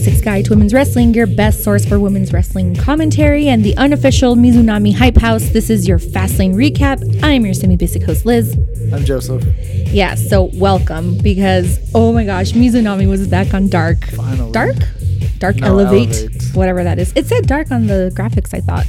basics guide to women's wrestling, your best source for women's wrestling commentary and the unofficial Mizunami Hype House. This is your Fastlane recap. I am your semi basic host, Liz. I'm Joseph. Yeah, so welcome because oh my gosh, Mizunami was back on Dark. Finally. Dark? Dark No, Elevate, Elevate. whatever that is. It said dark on the graphics, I thought.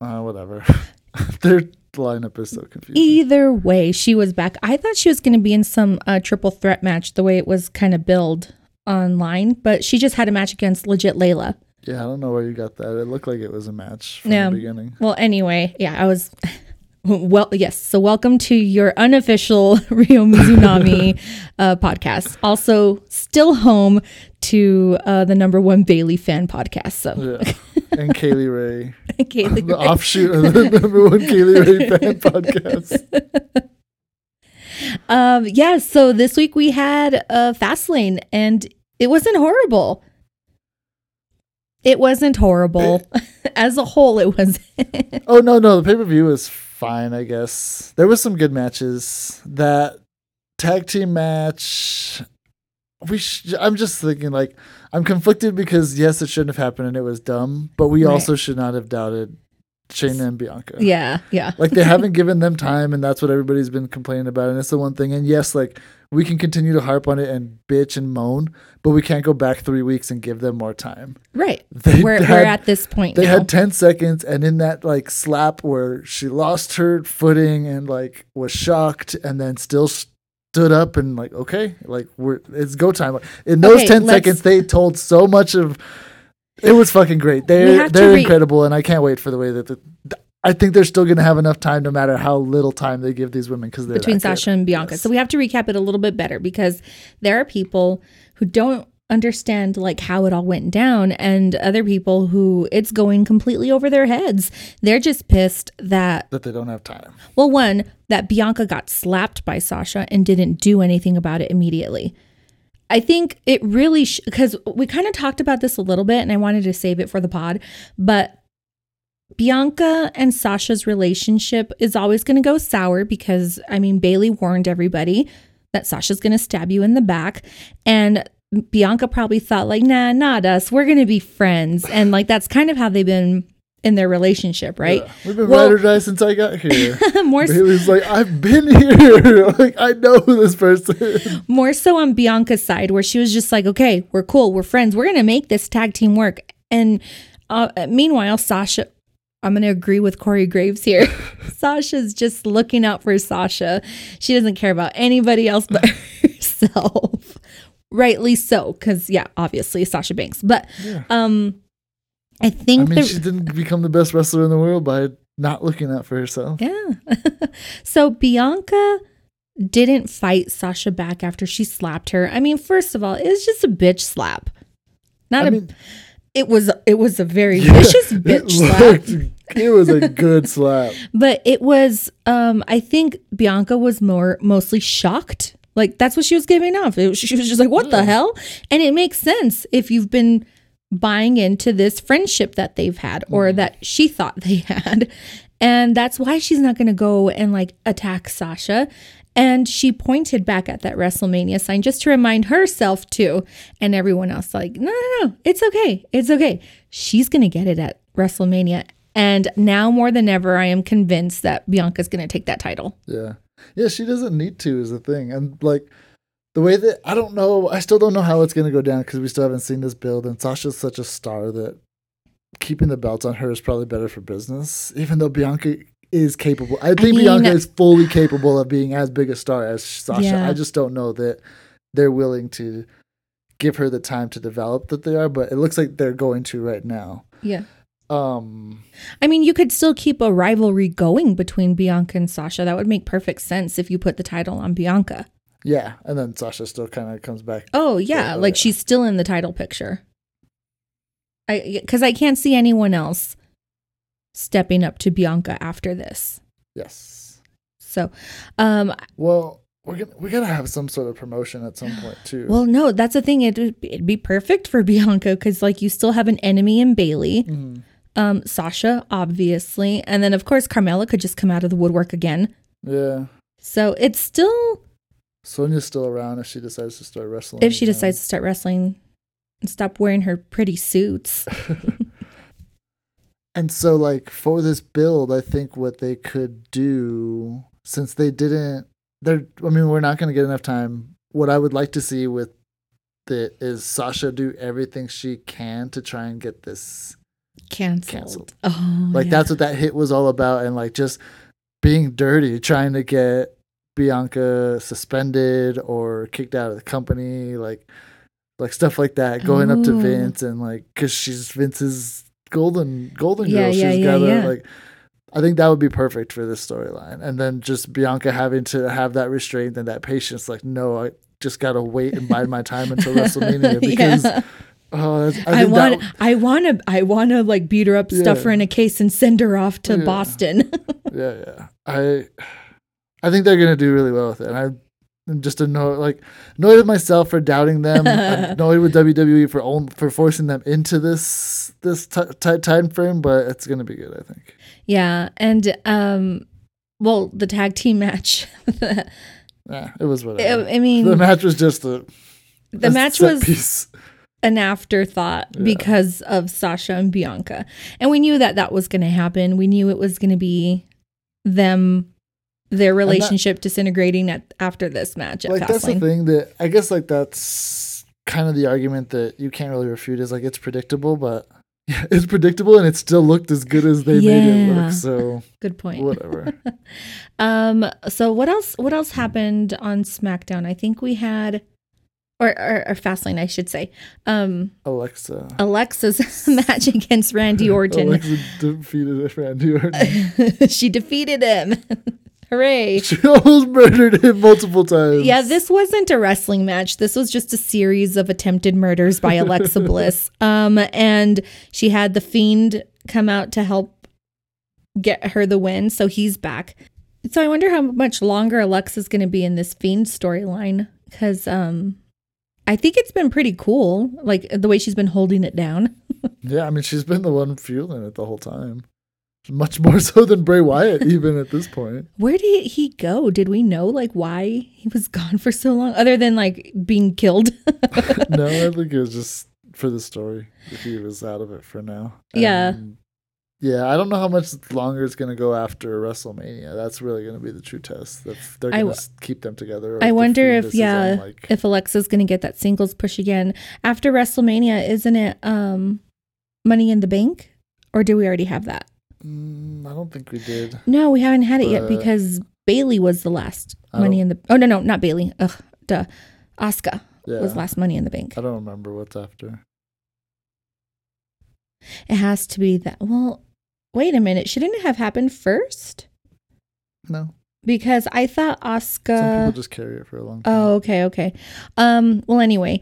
Uh, whatever. Their lineup is so confusing. Either way, she was back. I thought she was going to be in some uh, triple threat match the way it was kind of billed online, but she just had a match against legit Leyla. Yeah, I don't know where you got that. It looked like it was a match from Yeah. the beginning. Well, anyway, yeah, I was. Well, yes. So, welcome to your unofficial Ryo Mizunami uh, podcast. Also, still home to uh, the number one Bayley fan podcast. So, Yeah. And Kay Lee Ray, Kaylee the Ray. offshoot of the number one Kay Lee Ray fan podcast. Um, yeah, so this week we had uh, Fastlane, and it wasn't horrible. It wasn't horrible. As a whole, it was. Oh no, no, the pay per view was fine. I guess there was some good matches. That tag team match. We. Sh- I'm just thinking like I'm conflicted because yes, it shouldn't have happened and it was dumb, but we Right. also should not have doubted Shayna and Bianca. yeah, yeah. like they haven't given them time and that's what everybody's been complaining about and it's the one thing and yes like we can continue to harp on it and bitch and moan but we can't go back three weeks and give them more time Right. They we're, had- we're at this point they now. had 10 seconds and in that like slap where she lost her footing and like was shocked and then still stood up and like okay like we're it's go time in those Okay, 10 seconds they told so much of it was fucking great they're they're re- incredible and i can't wait for the way that the, I think they're still going to have enough time, no matter how little time they give these women, because they're between that good. Sasha and Bianca. Yes. So we have to recap it a little bit better because there are people who don't understand like how it all went down and other people who it's going completely over their heads. They're just pissed that that they don't have time. well one that Bianca got slapped by Sasha and didn't do anything about it immediately. I think it really because we kind of talked about this a little bit and I wanted to save it for the pod, but Bianca and Sasha's relationship is always going to go sour because I mean Bayley warned everybody that Sasha's going to stab you in the back and Bianca probably thought like nah not us we're going to be friends and like that's kind of how they've been in their relationship right Yeah. We've been Well- ride or die since I got here. more s- Bayley's like, I've been here. like, I know this person more so on Bianca's side where she was just like okay we're cool we're friends we're going to make this tag team work and uh, meanwhile Sasha I'm going to agree with Corey Graves here. Sasha's just looking out for Sasha. She doesn't care about anybody else but herself. Rightly so, because yeah, obviously Sasha Banks. But Yeah. um, I I think mean, the, she didn't become the best wrestler in the world by not looking out for herself. yeah. so Bianca didn't fight Sasha back after she slapped her. I mean, first of all, it was just a bitch slap. Not I a. mean, it was. It was a very yeah, vicious it bitch slap. It was a good slap. But it was um I think Bianca was more mostly shocked. Like that's what she was giving off. Was, she was just like, "What the hell?" And it makes sense if you've been buying into this friendship that they've had or mm-hmm. that she thought they had. And that's why she's not going to go and like attack Sasha. And she pointed back at that WrestleMania sign just to remind herself too and everyone else like, "No, no, no. It's okay. It's okay." She's going to get it at WrestleMania. And now more than ever, I am convinced that Bianca's going to take that title. Yeah. Yeah, she doesn't need to, is the thing. And like, the way that I don't know, I still don't know how it's going to go down because we still haven't seen this build. And Sasha's such a star that keeping the belts on her is probably better for business, even though Bianca is capable. I think mean- Bianca uh, is fully capable of being as big a star as Sasha. Yeah. I just don't know that they're willing to give her the time to develop that they are, but it looks like they're going to right now. Yeah. Um, I mean, you could still keep a rivalry going between Bianca and Sasha. That would make perfect sense if you put the title on Bianca. yeah, and then Sasha still kind of comes back. Oh, yeah. Yeah, like she's still in the title picture. I because I can't see anyone else stepping up to Bianca after this. Yes. So, um, Well, we're gonna we gotta have some sort of promotion at some point too. well, no, that's the thing. It would it'd be perfect for Bianca because like you still have an enemy in Bayley. Mhm. Um, Sasha, obviously, and then of course Carmella could just come out of the woodwork again. Yeah. So it's still Sonya's still around if she decides to start wrestling. if she again. decides to start wrestling and stop wearing her pretty suits. And so, like for this build, I think what they could do, since they didn't, they're. I mean, we're not going to get enough time. What I would like to see with it is Sasha do everything she can to try and get this. Canceled. Canceled. Oh, Like yeah. that's what that hit was all about, and like just being dirty, trying to get Bianca suspended or kicked out of the company, like like stuff like that, going up to Oh. Vince and like because she's Vince's golden golden girl, yeah, she's yeah, gotta yeah. like. I think that would be perfect for this storyline, and then just Bianca having to have that restraint and that patience. Like, no, I just gotta wait and bide my time until WrestleMania because Yeah. oh, that's, I, I want, that, I want to, I want to like beat her up, stuff her in a case, and send her off to Yeah. Boston. yeah, yeah. I I think they're gonna do really well with it. And I I'm just annoyed, like annoyed with myself for doubting them. I'm annoyed with WWE for for forcing them into this this t- tight time frame. But it's gonna be good, I think. yeah, and um, well, the tag team match. Yeah, it was whatever. I mean, the match was just a the match was piece. An afterthought Yeah. because of Sasha and Bianca. And we knew that that was going to happen. We knew it was going to be them their relationship disintegrating at after this match at like that's the thing that I guess like that's kind of the argument that you can't really refute is like it's predictable, but yeah, it's predictable and it still looked as good as they made it look. So Good point. whatever. Um so what else what else happened on SmackDown? I think we had or or, or Fastlane I should say. Um Alexa. Alexa's match against Randy Orton. Alexa defeated Randy Orton. she defeated him. Hooray. She almost murdered him multiple times. Yeah, this wasn't a wrestling match. This was just a series of attempted murders by Alexa Bliss. Um, and she had the fiend come out to help get her the win. So he's back. So I wonder how much longer Alexa's going to be in this fiend storyline because um, I think it's been pretty cool, like the way she's been holding it down. Yeah, I mean, she's been the one fueling it the whole time. Much more so than Bray Wyatt, even at this point. Where did he go? Did we know like why he was gone for so long, other than like being killed? no, I think it was just for the story. He was out of it for now. And, yeah, I don't know how much longer it's going to go after WrestleMania. That's really going to be the true test. If they're going to w- keep them together. I wonder if yeah, own, like- if Alexa's gonna get that singles push again after WrestleMania, isn't it? Um, Money in the Bank, or do we already have that? Mm, I don't think we did. No, we haven't had it yet because Bayley was the last Money in the. Oh no, no, not Bayley. Ugh, duh. Asuka Yeah. was last Money in the Bank. I don't remember what's after. It has to be that. Well, wait a minute. Shouldn't it have happened first? No. Because I thought Asuka. Some people just carry it for a long time. Oh, okay, okay. Um, well anyway,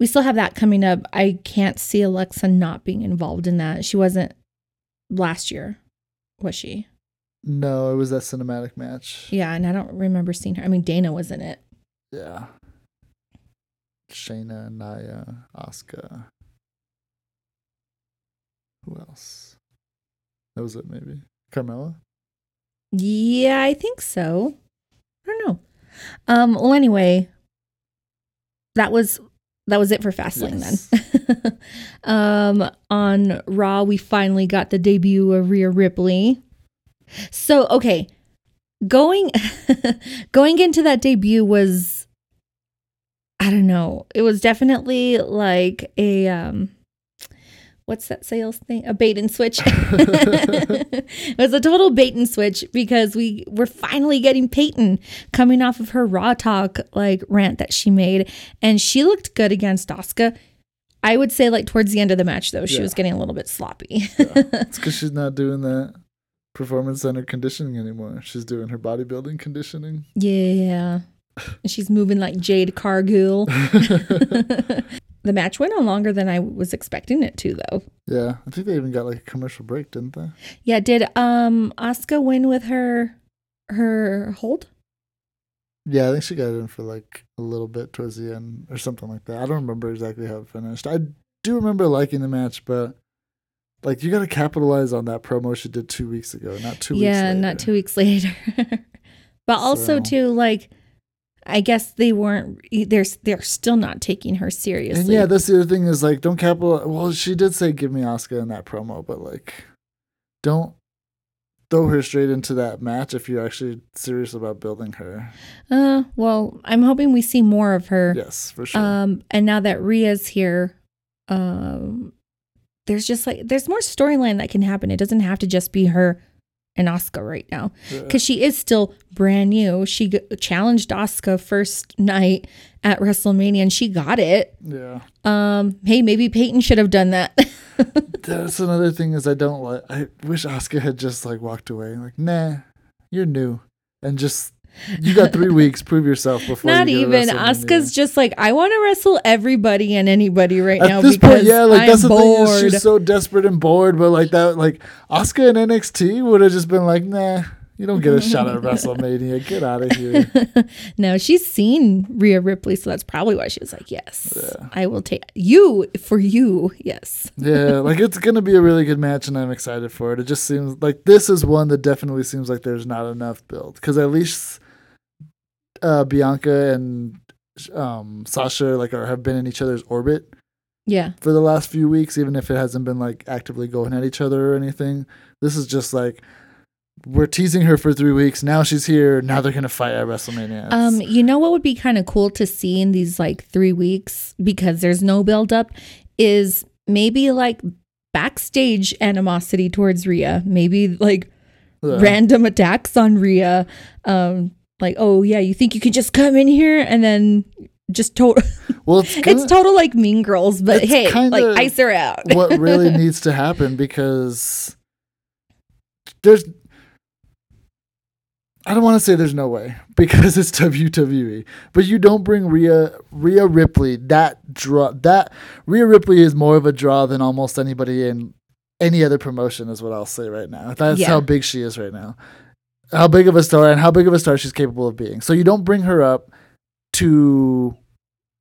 we still have that coming up. I can't see Alexa not being involved in that. She wasn't last year, was she? No, it was that cinematic match. Yeah, and I don't remember seeing her. I mean Dana was in it. Yeah. Shayna, Nia, Asuka. Who else? That was it, maybe. Carmella? Yeah, I think so. I don't know. Um, well anyway, that was that was it for Fastlane then. um on Raw, we finally got the debut of Rhea Ripley. So okay, going going into that debut was I don't know. It was definitely like a um what's that sales thing? A bait and switch. it was a total bait and switch because we were finally getting Peyton coming off of her raw talk like rant that she made and she looked good against Asuka. I would say like towards the end of the match though, she Yeah. was getting a little bit sloppy. It's because she's not doing that performance center conditioning anymore. She's doing her bodybuilding conditioning. Yeah. And She's moving like Jade Cargill. the match went on longer than I was expecting it to, though. yeah, I think they even got like a commercial break, didn't they? Yeah, did um Asuka win with her her hold? Yeah, I think she got in for like a little bit towards the end or something like that. I don't remember exactly how it finished. I do remember liking the match, but like you got to capitalize on that promo she did two weeks ago, not two weeks. yeah, not two weeks later. but also So- too, like, I guess they weren't. They're they're still not taking her seriously. And yeah, that's the other thing is like don't capital. Well, she did say give me Asuka in that promo, but like don't throw her straight into that match if you're actually serious about building her. uh, well, I'm hoping we see more of her. Yes, for sure. Um, and now that Rhea's here, um, there's just like there's more storyline that can happen. It doesn't have to just be her and Asuka right now because she is still brand new. She g- challenged Asuka first night at WrestleMania and she got it. yeah. Um, hey, maybe Peyton should have done that. That's another thing is I don't like. I wish Asuka had just like walked away. Like, nah, you're new, and just you got three weeks. Prove yourself before. Not you even. Asuka's just like I want to wrestle everybody and anybody right At now this because point, yeah, like I'm that's the bored. thing. Is she's so desperate and bored, but like that, like Asuka and NXT would have just been like, nah, you don't get a shot at WrestleMania. Get out of here. no, she's seen Rhea Ripley, so that's probably why she was like, "Yes, Yeah. I will take you for you." Yes. Yeah, like it's gonna be a really good match, and I'm excited for it. It just seems like this is one that definitely seems like there's not enough build because at least uh, Bianca and um, Sasha like are, have been in each other's orbit Yeah. for the last few weeks, even if it hasn't been like actively going at each other or anything. This is just like we're teasing her for three weeks. Now she's here. Now they're gonna fight at WrestleMania. Um, you know what would be kind of cool to see in these like three weeks because there's no build up is maybe like backstage animosity towards Rhea. Maybe like Yeah. random attacks on Rhea. Um, like, oh yeah, you think you could just come in here and then just total well, it's, it's kinda total like mean girls, but hey, like ice her out. what really needs to happen because there's I don't want to say there's no way because it's WWE, but you don't bring Rhea Rhea Ripley that draw that Rhea Ripley is more of a draw than almost anybody in any other promotion is what I'll say right now. That's Yeah. how big she is right now. How big of a star and how big of a star she's capable of being. So you don't bring her up to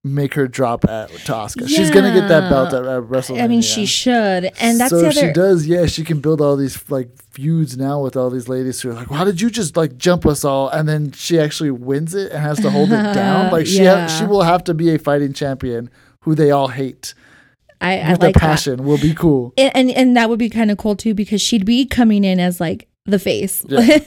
make her drop at to Asuka. She's gonna get that belt at, at WrestleMania. I mean, she should, and that's so the if she does, yeah, she can build all these like feuds now with all these ladies who are like, "Why did you just like jump us all?" And then she actually wins it and has to hold it down. Like she ha- she will have to be a fighting champion who they all hate. I, I With like the that. passion will be cool. and and, and that would be kind of cool too because she'd be coming in as like the face. Yeah.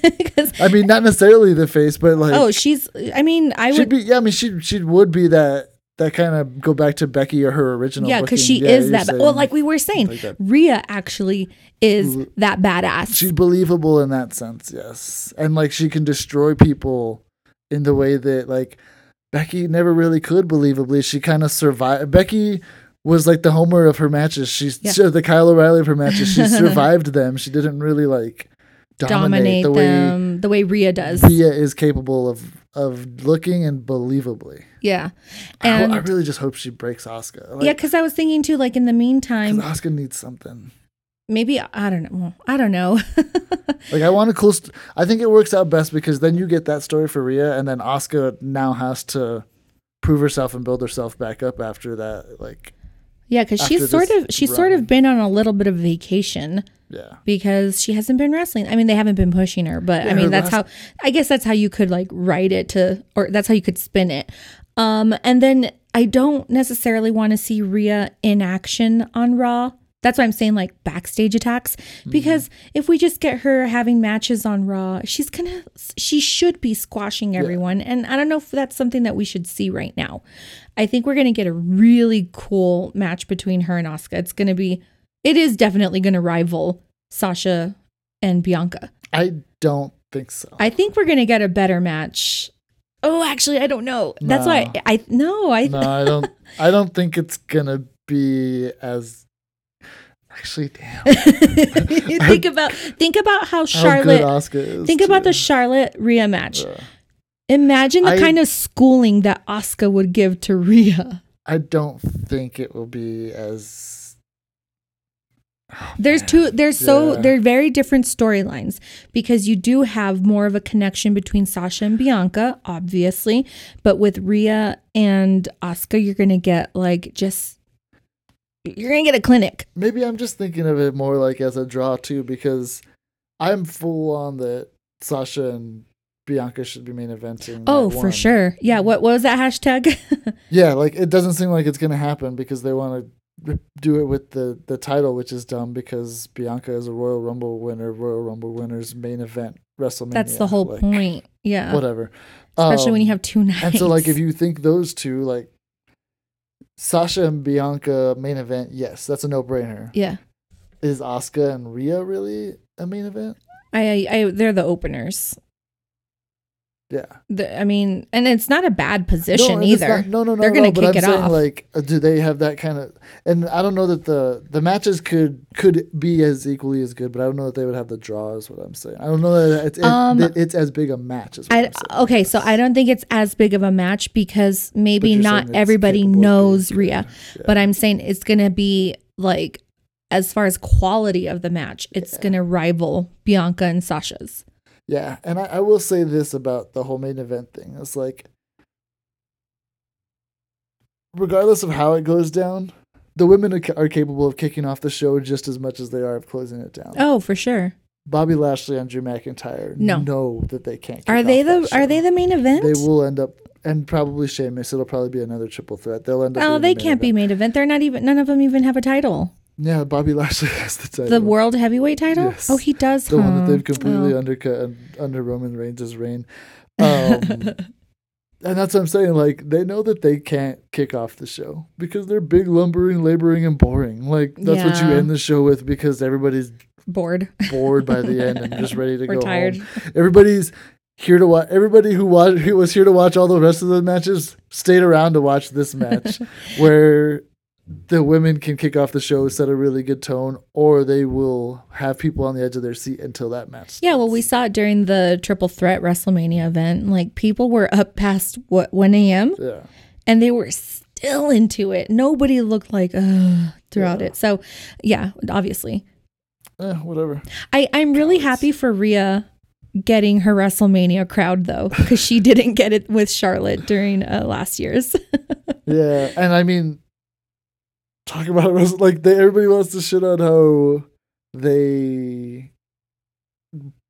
I mean, not necessarily the face, but like oh, she's. I mean, I she'd be. Yeah, I mean, she she would be that that kind of go back to Becky or her original. Yeah, because she Yeah, is that. saying Well, like we were saying, like. Rhea actually is that badass. she's believable in that sense, yes. And like she can destroy people in the way that like Becky never really could believably. She kind of survived. Becky was like the Homer of her matches. She's Yeah. the Kyle O'Reilly of her matches. She survived them. She didn't really like dominate, dominate the way them the way Rhea does. Bia is capable of of looking and believably. Yeah, and I really just hope she breaks Asuka. Like, yeah, because I was thinking too, like in the meantime, Asuka needs something. maybe I don't know. I don't know. Like I want a cool. St- I think it works out best because then you get that story for Rhea, and then Asuka now has to prove herself and build herself back up after that. Like, yeah, because she's sort of she's sort of been on a little bit of vacation. yeah, because she hasn't been wrestling. I mean, they haven't been pushing her, but Yeah, I mean, her that's last- how I guess that's how you could like write it to, or that's how you could spin it. Um, and then I don't necessarily want to see Rhea in action on Raw. That's why I'm saying like backstage attacks Mm-hmm. because if we just get her having matches on Raw, she's gonna she should be squashing everyone, and I don't know if that's something that we should see right now. I think we're gonna get a really cool match between her and Asuka. It's gonna be, it is definitely gonna rival Sasha and Bianca. I don't think so. I think we're gonna get a better match. Oh, actually, I don't know. That's why No. I no, I no, I don't. I don't think it's gonna be as. Actually, damn. think about think about how How Charlotte. Asuka is. Think about the. Charlotte Rhea match. Ugh. Imagine the I- kind of schooling that Asuka would give to Rhea. I don't think it will be as. Oh, there's two there's so they're very different storylines because you do have more of a connection between Sasha and Bianca, obviously, but with Rhea and Asuka you're going to get like just you're gonna get a clinic. maybe I'm just thinking of it more like as a draw too, because I'm full on that Sasha and Bianca should be main eventing. Oh, for sure. Yeah. What, what was that hashtag? Yeah, like it doesn't seem like it's gonna happen because they want to do it with the the title, which is dumb because Bianca is a Royal Rumble winner. Royal Rumble winners main event WrestleMania. That's the whole like, point. Yeah. Whatever. Especially when Um, you have two nights. And so, like, if you think those two, like Sasha and Bianca main event, yes, that's a no brainer. yeah. Is Asuka and Rhea really a main event? I, I, I, they're the openers. Yeah. The, I mean, and it's not a bad position it's either. not- no, no, no, They're gonna but kick I'm it saying, off. like, uh, do they have that kind of? And I don't know that the the matches could could be as equally as good, but I don't know that they would have the draw. Is what I'm saying. I don't know that it's Um, that it's as big a match I, okay, so I don't think it's as big of a match because maybe not everybody capable of being knows. Rhea, Yeah. but I'm saying it's gonna be like as far as quality of the match, it's Yeah. gonna rival Bianca and Sasha's. Yeah, and I, I will say this about the whole main event thing. It's like, regardless of how it goes down, the women are, ca- are capable of kicking off the show just as much as they are of closing it down. Oh, for sure. Bobby Lashley and Drew McIntyre No. know that they can't. Kick Are they the are they the main event? They will end up, and probably Sheamus. It'll probably be another triple threat. They'll end up. Oh, the they main can't be main event. They're not even. None of them even have a title. Yeah, Bobby Lashley has the title. The world heavyweight title. Yes. Oh, he does. the one that they've completely Oh. undercut un- under Roman Reigns' reign. Um, and that's what I'm saying. Like they know that they can't kick off the show because they're big, lumbering, laboring, and boring. Like that's what you end the show with because everybody's bored. bored by the end and just ready to We're go tired. home. Everybody's here to watch. Everybody who watch who was here to watch all the rest of the matches stayed around to watch this match, where the women can kick off the show, set a really good tone, or they will have people on the edge of their seat until that match. Yeah, well, we saw it during the Triple Threat WrestleMania event. Like people were up past what 1 a.m. Yeah. and they were still into it. Nobody looked like Ugh, throughout Yeah. it. So, yeah, obviously, Eh, whatever. I I'm really Cowards. happy for Rhea getting her WrestleMania crowd though, because she didn't get it with Charlotte during uh, last year's. Yeah, and I mean, talk about it was like they everybody wants to shit on how they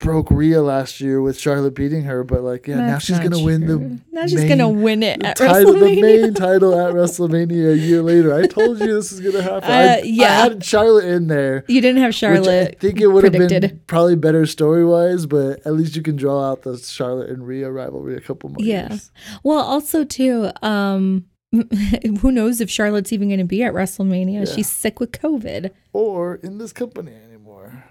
broke Rhea last year with Charlotte beating her, but like yeah, now she's gonna win the now she's main- gonna win it at title, the main title at WrestleMania a year later. I told you this is gonna happen. I, Uh, yeah. I had Charlotte in there. you didn't have Which I Charlotte. think it would have been probably better story wise, but at least you can draw out the Charlotte and Rhea rivalry a couple more Yeah. years. Well, also too, um, who knows if Charlotte's even going to be at WrestleMania? Yeah. She's sick with COVID. Or in this company anymore.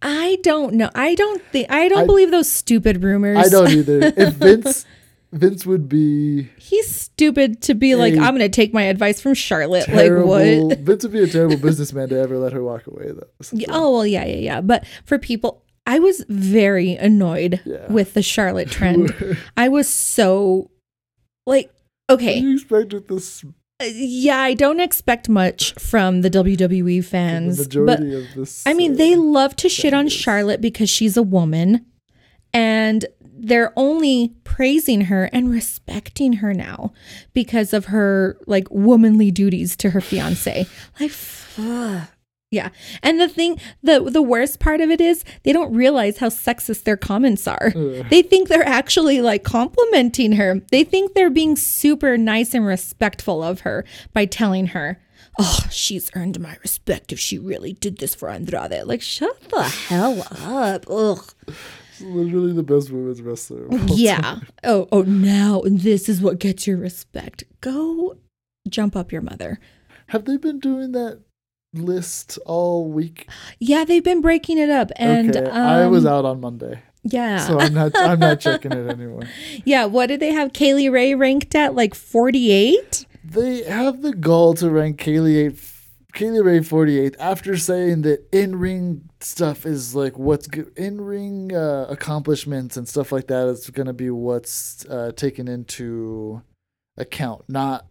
I don't know. I don't think. I don't I- believe those stupid rumors. I don't either. If Vince Vince would be He's stupid to be like, I'm going to take my advice from Charlotte. terrible. Like what? Vince would be a terrible businessman to ever let her walk away. Though. Yeah, oh well, yeah, yeah, yeah. But for people, I was very annoyed Yeah. with the Charlotte trend. I was so like, okay, you expect with this? uh, yeah, I don't expect much from the WWE The fans, but of this. I mean, uh, they love to shit on. Charlotte because she's a woman and they're only praising her and respecting her now because of her like womanly duties to her fiance. Like fuck. Yeah. And the thing the the worst part of it is they don't realize how sexist their comments are. Ugh. They think they're actually like complimenting her. They think they're being super nice and respectful of her by telling her, "Oh, she's earned my respect if she really did this for Andrade." Like, shut the hell up. Ugh. She's literally the best women's wrestler. Yeah. time. Oh, oh, now this is what gets your respect. Go jump up your mother. Have they been doing that list all week? Yeah, they've been breaking it up, and okay, um, I was out on Monday, Yeah, so I'm not. I'm not checking it anymore. yeah. What did they have Kay Lee Ray ranked at? Like forty-eight. They have the gall to rank Kaylee eight, Kay Lee Ray 48 after saying that in ring stuff is like what's good. In ring uh, accomplishments and stuff like that is going to be what's uh, taken into account, not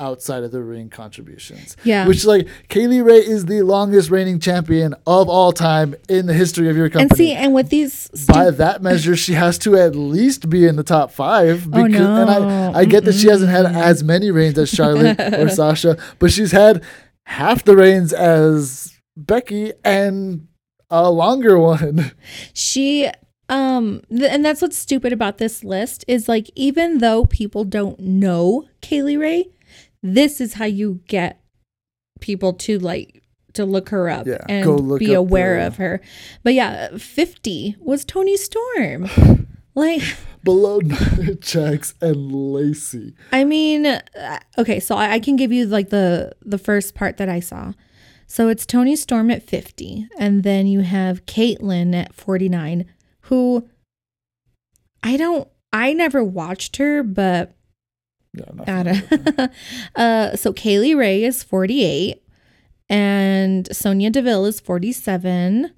outside of the ring contributions. Yeah. Which like Kay Lee Ray is the longest reigning champion of all time in the history of your company. and see, and with these, by that measure, she has to at least be in the top five. Oh, and I, no. I get that she hasn't had as many reigns as Charlotte or Sasha, but she's had half the reigns as Becky and a longer one. She um th- and that's what's stupid about this list is like even though people don't know Kay Lee Ray, this is how you get people to like to look her up Yeah, and go look be up aware the- of her. But yeah, 50 was Toni Storm. like Below Jax and Lacey. I mean, uh, okay, so I, I can give you like the the first part that I saw. So it's Toni Storm at 50, and then you have Kaitlyn at 49, who I don't I never watched her, but Yeah, not uh so Kay Lee Ray is 48 and Sonya Deville is 47,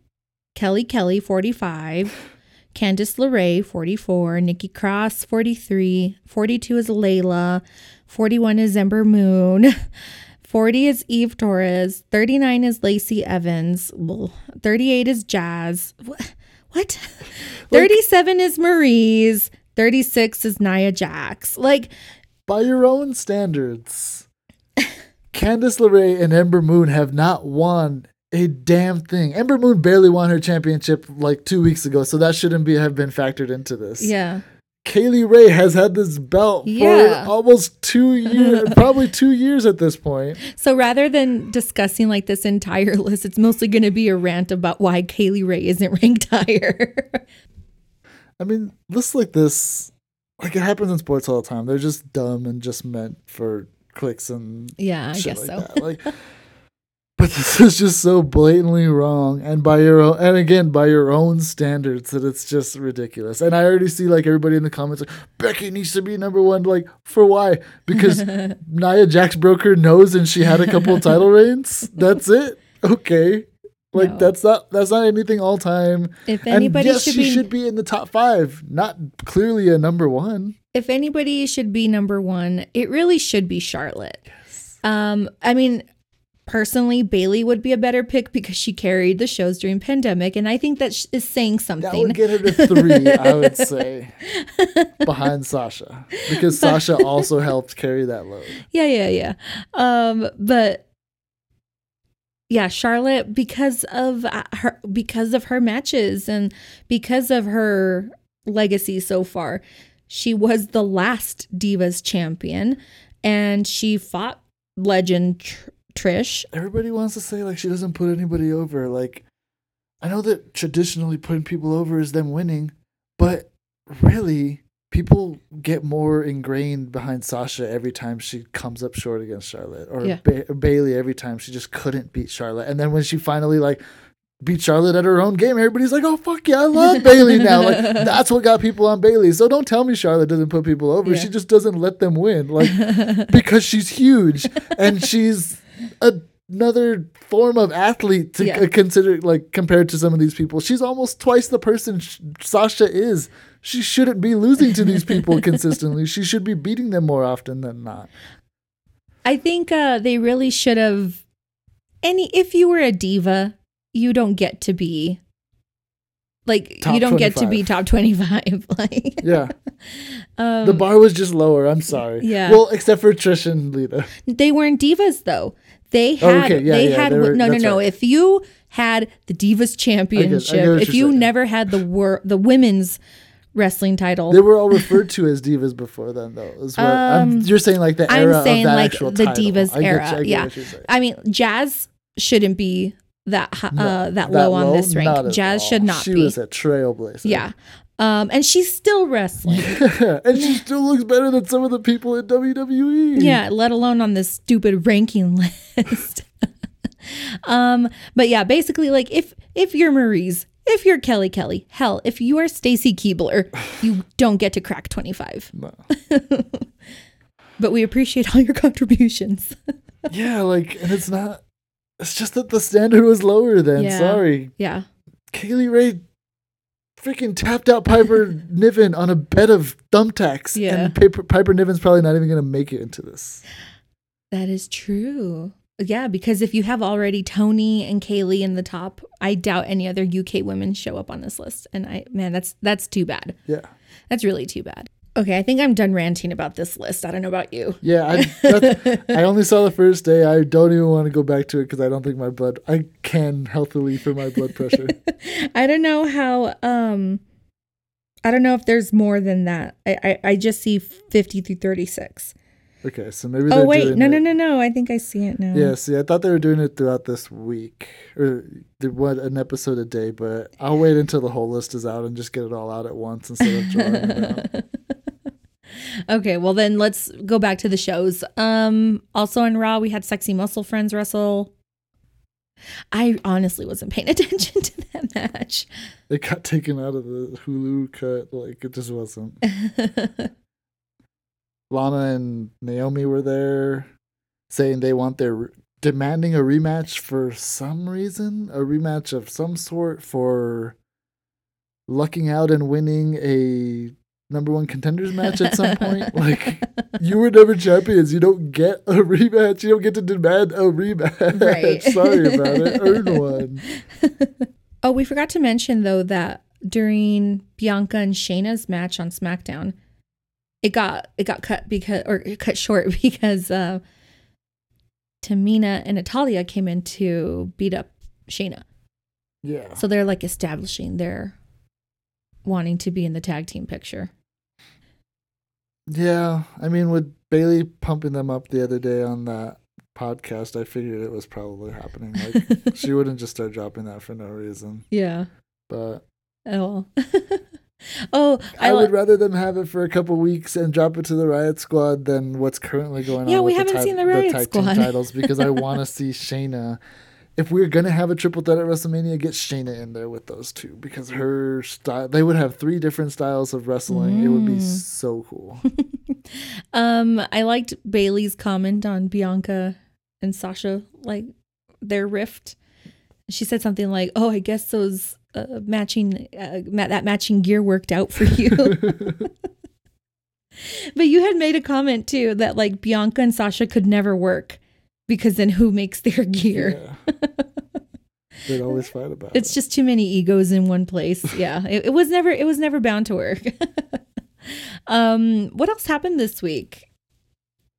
Kelly Kelly 45, Candice LeRae 44, Nikki Cross 43, 42 is Layla, 41 is Ember Moon, 40 is Eve Torres, 39 is Lacey Evans, Well, 38 is Jazz. Wh- What? 37 is Maryse, 36 is Nia Jax. Like By your own standards, Candice LeRae and Ember Moon have not won a damn thing. Ember Moon barely won her championship like two weeks ago, so that shouldn't be have been factored into this. yeah. Kay Lee Ray has had this belt Yeah. for almost two years, probably two years at this point. So rather than discussing like this entire list, it's mostly going to be a rant about why Kay Lee Ray isn't ranked higher. I mean, lists like this, like it happens in sports all the time. They're just dumb and just meant for clicks and yeah, I guess like so. that. Like, but this is just so blatantly wrong, and by your own, and again by your own standards, that it's just ridiculous. And I already see like everybody in the comments like Becky needs to be number one. Like for why? Because Nia Jax broke her nose and she had a couple title reigns. That's it. Okay. Like No. that's not that's not anything all time. If And anybody yes, should she be should be in the top five. Not clearly a number one. if anybody should be number 1, it really should be Charlotte. Yes. Um I mean personally Bayley would be a better pick because she carried the shows during pandemic and I think that is saying That something. would get her to three, I would say, behind Sasha, because Sasha also helped carry that load. Yeah, yeah, yeah. Um, but yeah, Charlotte because of uh, her because of her matches and because of her legacy so far. She was the last Divas champion and she fought legend Tr- Trish. Everybody wants to say like she doesn't put anybody over. Like, I know that traditionally putting people over is them winning, but really, people get more ingrained behind Sasha every time she comes up short against Charlotte, or Yeah. ba- Bayley every time she just couldn't beat Charlotte. And then when she finally like beat Charlotte at her own game, everybody's like, "Oh fuck yeah, I love Bayley now." Like that's what got people on Bayley. So don't tell me Charlotte doesn't put people over. Yeah. She just doesn't let them win. Like because she's huge and she's another form of athlete to Yeah. c- consider like compared to some of these people she's almost twice the person sh- sasha is she shouldn't be losing to these people consistently she should be beating them more often than not I think uh, they really should have. Any if you were a diva, you don't get to be like Top you don't get to be top twenty five. like yeah um, the bar was just lower i'm sorry Yeah. well except for trish and lita they weren't divas though. They Oh, had okay. Yeah, they yeah, had they were- no no no. right. If you had the divas championship, you're if you saying. never had the wor- the women's wrestling title, they were all referred to as divas before then though is what I'm, Um, you're saying like the I'm era saying of that like actual the title. divas I get you- era. I get yeah, what you're saying. I mean Jazz shouldn't be that hi- No, uh, that, low on this rank. Jazz all. should not she be. She was a trailblazer yeah, um, and she's still wrestling. Yeah, and she still looks better than some of the people in WWE. yeah, let alone on this stupid ranking list. um, but yeah, basically, like if if you're Maryse, if you're Kelly Kelly, hell, if you are Stacy Keibler, you don't get to crack twenty five. No. But we appreciate all your contributions. Yeah, like, and it's not. It's just that the standard was lower then. Yeah. Sorry, yeah, Kay Lee Ray, freaking tapped out Piper Niven on a bed of thumbtacks, Yeah. and Piper, Piper Niven's probably not even gonna make it into this. that is true. Yeah, because if you have already Toni and Kaylee in the top, I doubt any other UK women show up on this list. And I, man, that's that's too bad. Yeah, That's really too bad. Okay, I think I'm done ranting about this list. I don't know about you. Yeah, I, I only saw the first day. I don't even want to go back to it because I don't think my blood. I can healthily for my blood pressure. I don't know how um I don't know if there's more than that. I I, I just see 50 through 36. Okay, so maybe. Oh wait, no it- no no no. I think I see it now. Yeah, see, I thought they were doing it throughout this week, or they want an episode a day. But I'll wait until the whole list is out and just get it all out at once instead of drawing it out. okay, well then let's go back to the shows. Um also on Raw we had Sexy Muscle Friends wrestle. I honestly wasn't paying attention to that match. It got taken out of the Hulu cut. Like it just wasn't. Lana and Naomi were there, saying they want their demanding a rematch for some reason, a rematch of some sort for lucking out and winning a number one contenders match at some point. Like you were never champions. You don't get a rematch. You don't get to demand a rematch. Right. Sorry about it. Earn one. oh, we forgot to mention though that during Bianca and Shayna's match on SmackDown, it got it got cut because or cut short because uh Tamina and Natalya came in to beat up Shayna. Yeah. So they're like establishing their wanting to be in the tag team picture. Yeah, I mean, with Bayley pumping them up the other day on that podcast, I figured it was probably happening. Like she wouldn't just start dropping that for no reason. yeah. But Oh. oh, I, I, would rather them have it for a couple weeks and drop it to the Riot Squad than what's currently going Yeah, on. Yeah, we with haven't the seen the Riot team Squad. titles because I want to see Shayna. If we're gonna have a triple threat at WrestleMania, get Shayna in there with those two because her style. They would have three different styles of wrestling. It would be Mm. so cool. um I liked Bayley's comment on Bianca and Sasha like their rift. She said something like, "Oh, I guess those uh, matching uh, ma- that matching gear worked out for you." but you had made a comment too that like Bianca and Sasha could never work because then who makes their gear? Yeah. They'd always fight about It's it. just too many egos in one place. Yeah, it, it was never it was never bound to work. um, what else happened this week?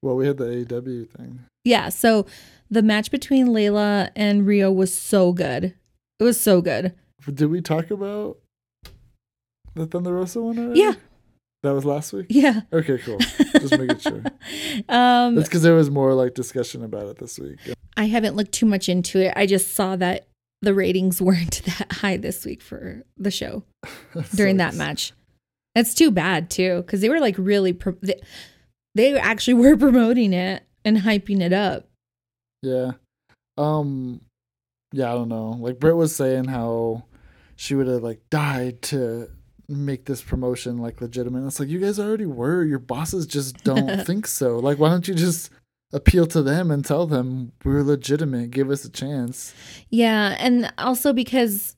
Well, we had the AEW thing. Yeah, so the match between Leyla and Ryo was so good. It was so good. Did we talk about the Thunder Rosa one already? Yeah. That was last week? Yeah. Okay, cool. Just making sure. um, That's because there was more like discussion about it this week. I haven't looked too much into it. I just saw that the ratings weren't that high this week for the show during that match. That's too bad too, because they were like really pro- they, they actually were promoting it and hyping it up. Yeah. Um yeah, I don't know. Like Britt was saying how she would have like died to make this promotion like legitimate. It's like you guys already were. Your bosses just don't think so. Like why don't you just appeal to them and tell them we're legitimate, give us a chance. Yeah, and also because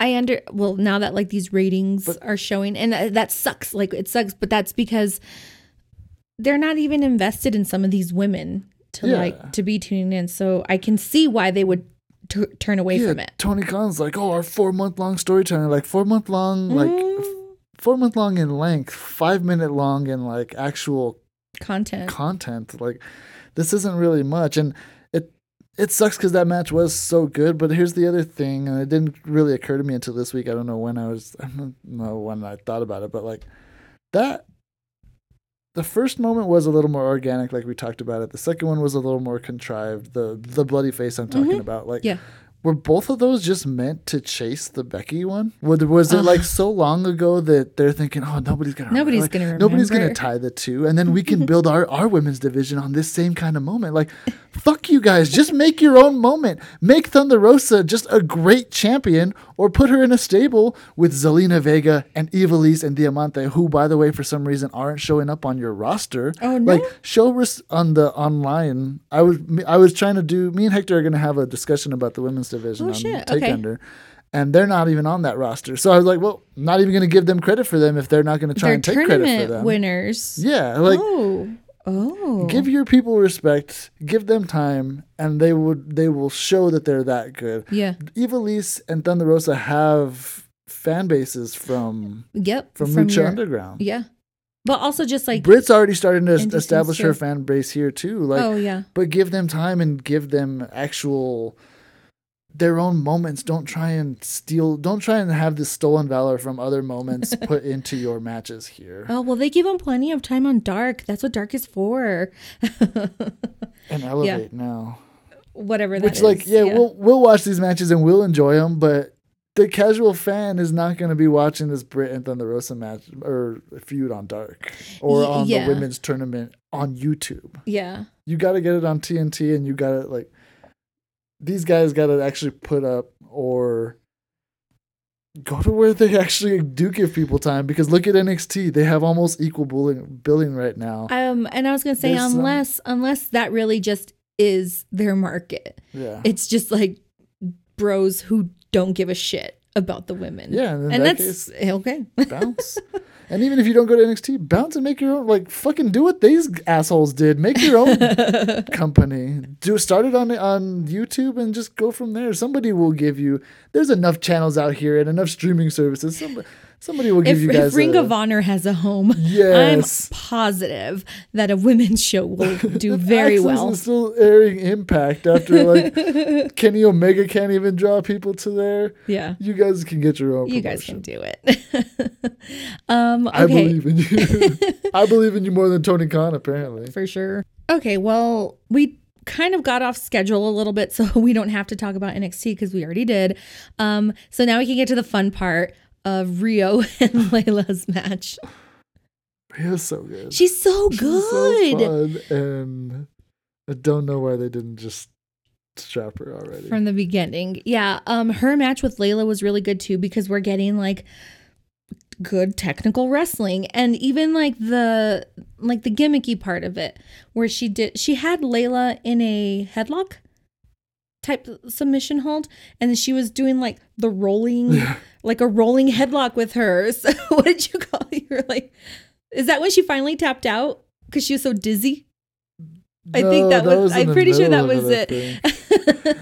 I under well now that like these ratings But- are showing, and that, that sucks. Like it sucks, but that's because they're not even invested in some of these women to Yeah. like to be tuning in. So I can see why they would t- turn away yeah, from it. Tony Khan's like, oh, our four month long storytelling, like four month long, like Mm, four month long in length, five minute long in like actual content. content. Like this isn't really much, and it it sucks because that match was so good. But here's the other thing, and it didn't really occur to me until this week. I don't know when I was, I don't know when I thought about it, but like that. The first moment was a little more organic, like we talked about it. The second one was a little more contrived. The the bloody face I'm talking Mhm. about, like Yeah. Were both of those just meant to chase the Becky one? Was, was it like so long ago that they're thinking, oh, nobody's gonna. Nobody's Like, gonna remember. Nobody's gonna tie the two, and then we can build our, our women's division on this same kind of moment. Like, fuck you guys, just make your own moment. Make Thunder Rosa just a great champion, or put her in a stable with Zelina Vega and Ivelisse and Diamante, who, by the way, for some reason aren't showing up on your roster. Oh, no? Like, show res- on the online. I was I was trying to do. Me and Hector are gonna have a discussion about the women's division Oh, on okay. Under. And they're not even on that roster. So I was like, well, not even going to give them credit for them if they're not going to try They're and take credit for them. winners. Yeah, like oh, oh, give your people respect, give them time, and they would they will show that they're that good. yeah, Ivelisse and Thunder Rosa have fan bases from yep. from, Lucha your- Underground. Yeah, but also just like Britt's already starting to establish her fan base here too. Like, oh yeah, but give them time and give them actual their own moments. Don't try and steal. Don't try and have this stolen valor from other moments put into your matches here oh well, they give them plenty of time on Dark. That's what Dark is for. and elevate now. Whatever that Which, like, is, yeah, we'll we'll watch these matches and we'll enjoy them, but. The casual fan is not going to be watching this Britt and Thunder Rosa match or feud on Dark or on yeah. the women's tournament on YouTube. yeah. you got to get it on TNT and you got to like these guys got to actually put up or go to where they actually do give people time because look at NXT they have almost equal billing billing right now Um, and I was gonna say There's some- unless unless that really just is their market, yeah it's just like bros who don't give a shit about the women. yeah and and that that's case okay. bounce and even if you don't go to NXT bounce and make your own like fucking do what these assholes did. Make your own company. Do start it on on YouTube and just go from there. Somebody will give you there's enough channels out here and enough streaming services. Somebody somebody will give if, you guys if Ring a- of Honor has a home, Yes. I'm positive that a women's show will do very well. is still airing Impact after like Kenny Omega can't even draw people to there. Yeah. You guys can get your own. You guys can do it. um, okay. I believe in you. I believe in you more than Tony Khan, apparently. for sure. Okay, well, we kind of got off schedule a little bit, so we don't have to talk about NXT because we already did. Um, so now we can get to the fun part of Ryo and Leyla's match. Ryo's so good. She's so She's good. so fun, and I don't know why they didn't just strap her already. From the beginning. Yeah, um her match with Leyla was really good too because we're getting like good technical wrestling and even like the like the gimmicky part of it where she did she had Leyla in a headlock type submission hold and she was doing like the rolling like a rolling headlock with her so what did you call it? you were like is that when she finally tapped out because she was so dizzy I think that was- in I'm pretty sure that was I it.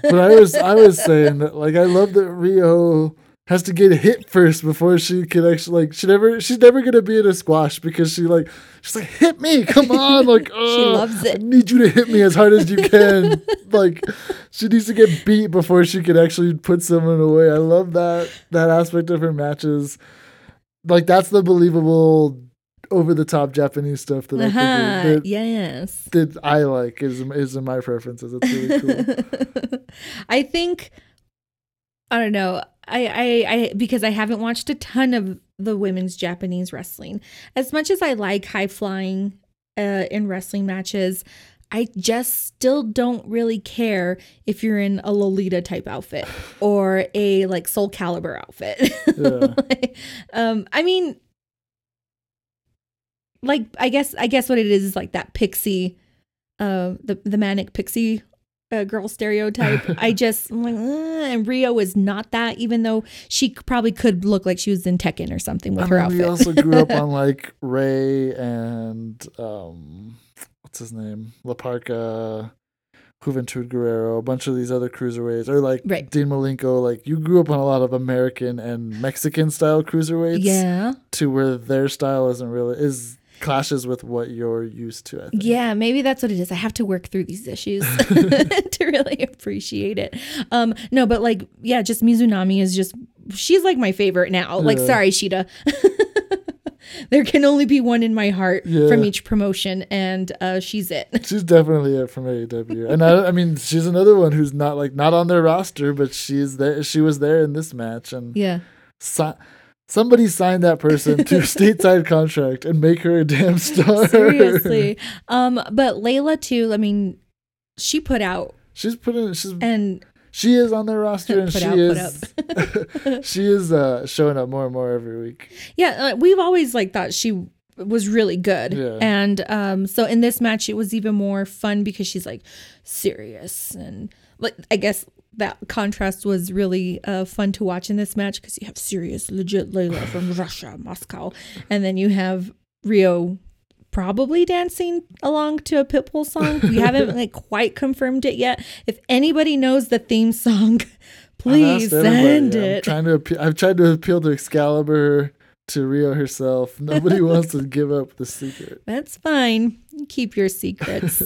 but I was I was saying that like I love that Ryo has to get hit first before she can actually like she never she's never gonna be in a squash because she like she's like hit me come on like She loves it. I need you to hit me as hard as you can like she needs to get beat before she can actually put someone away I love that that aspect of her matches like that's the believable over the top Japanese stuff that I think uh-huh. that, yes that I like is is in my preferences it's really cool. I think I don't know. I, I I because I haven't watched a ton of the women's Japanese wrestling. As much as I like high flying uh, in wrestling matches, I just still don't really care if you're in a Lolita type outfit or a like Soul Calibur outfit. Yeah. um, I mean, like I guess I guess what it is is like that pixie, uh, the the manic pixie uh, girl stereotype. I just I'm like, and Ryo is not that, even though she probably could look like she was in Tekken or something with I her mean, outfit. we also grew up on like Rey and um, what's his name, La Parca, Juventud Guerrero, a bunch of these other cruiserweights, or like Right. Dean Malenko. Like you grew up on a lot of American and Mexican style cruiserweights, yeah, to where their style isn't really is clashes with what you're used to. I think. yeah, maybe that's what it is. I have to work through these issues to really appreciate it. Um, no, but like, yeah, just Mizunami is just she's like my favorite now. Like, Yeah. sorry, Shida. there can only be one in my heart Yeah. from each promotion, and uh, she's it. She's definitely it from AEW, and I, I mean, she's another one who's not like not on their roster, but she's there. She was there in this match, and yeah. Somebody sign that person to a stateside contract and make her a damn star. Seriously. Um, but Leyla too, I mean, she put out she's putting she's and she is on their roster and she out, is she is uh, showing up more and more every week. yeah, uh, we've always like thought she was really good. Yeah. And um so in this match it was even more fun because she's like serious and like I guess that contrast was really uh, fun to watch in this match because you have serious, legit Leyla from Russia, Moscow, and then you have Ryo probably dancing along to a Pitbull song. We haven't like quite confirmed it yet. If anybody knows the theme song, please send I'm it. trying to I've tried to appeal to Excalibur, to Ryo herself. Nobody wants to give up the secret. That's fine. Keep your secrets.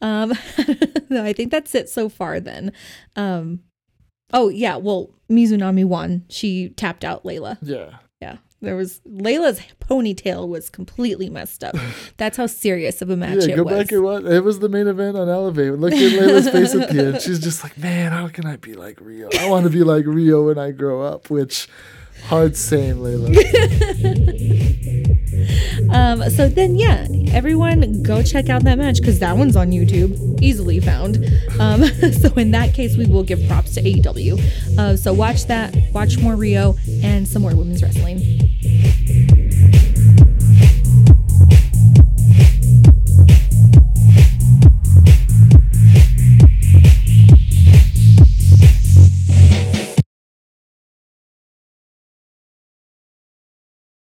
Um, no, I think that's it so far. Then, um, oh yeah, well Mizunami won. She tapped out Leyla. Yeah. Yeah, there was Leyla's ponytail was completely messed up. That's how serious of a match Yeah, it go was. back and watch. It was the main event on Elevate. Look at Leyla's face at the end. She's just like, man, how can I be like Ryo? I want to be like Ryo when I grow up. Which, hard saying, Leyla. Um, so then, yeah, everyone go check out that match because that one's on YouTube, easily found. Um, so in that case, we will give props to AEW. Uh, so watch that, watch more Ryo and some more women's wrestling.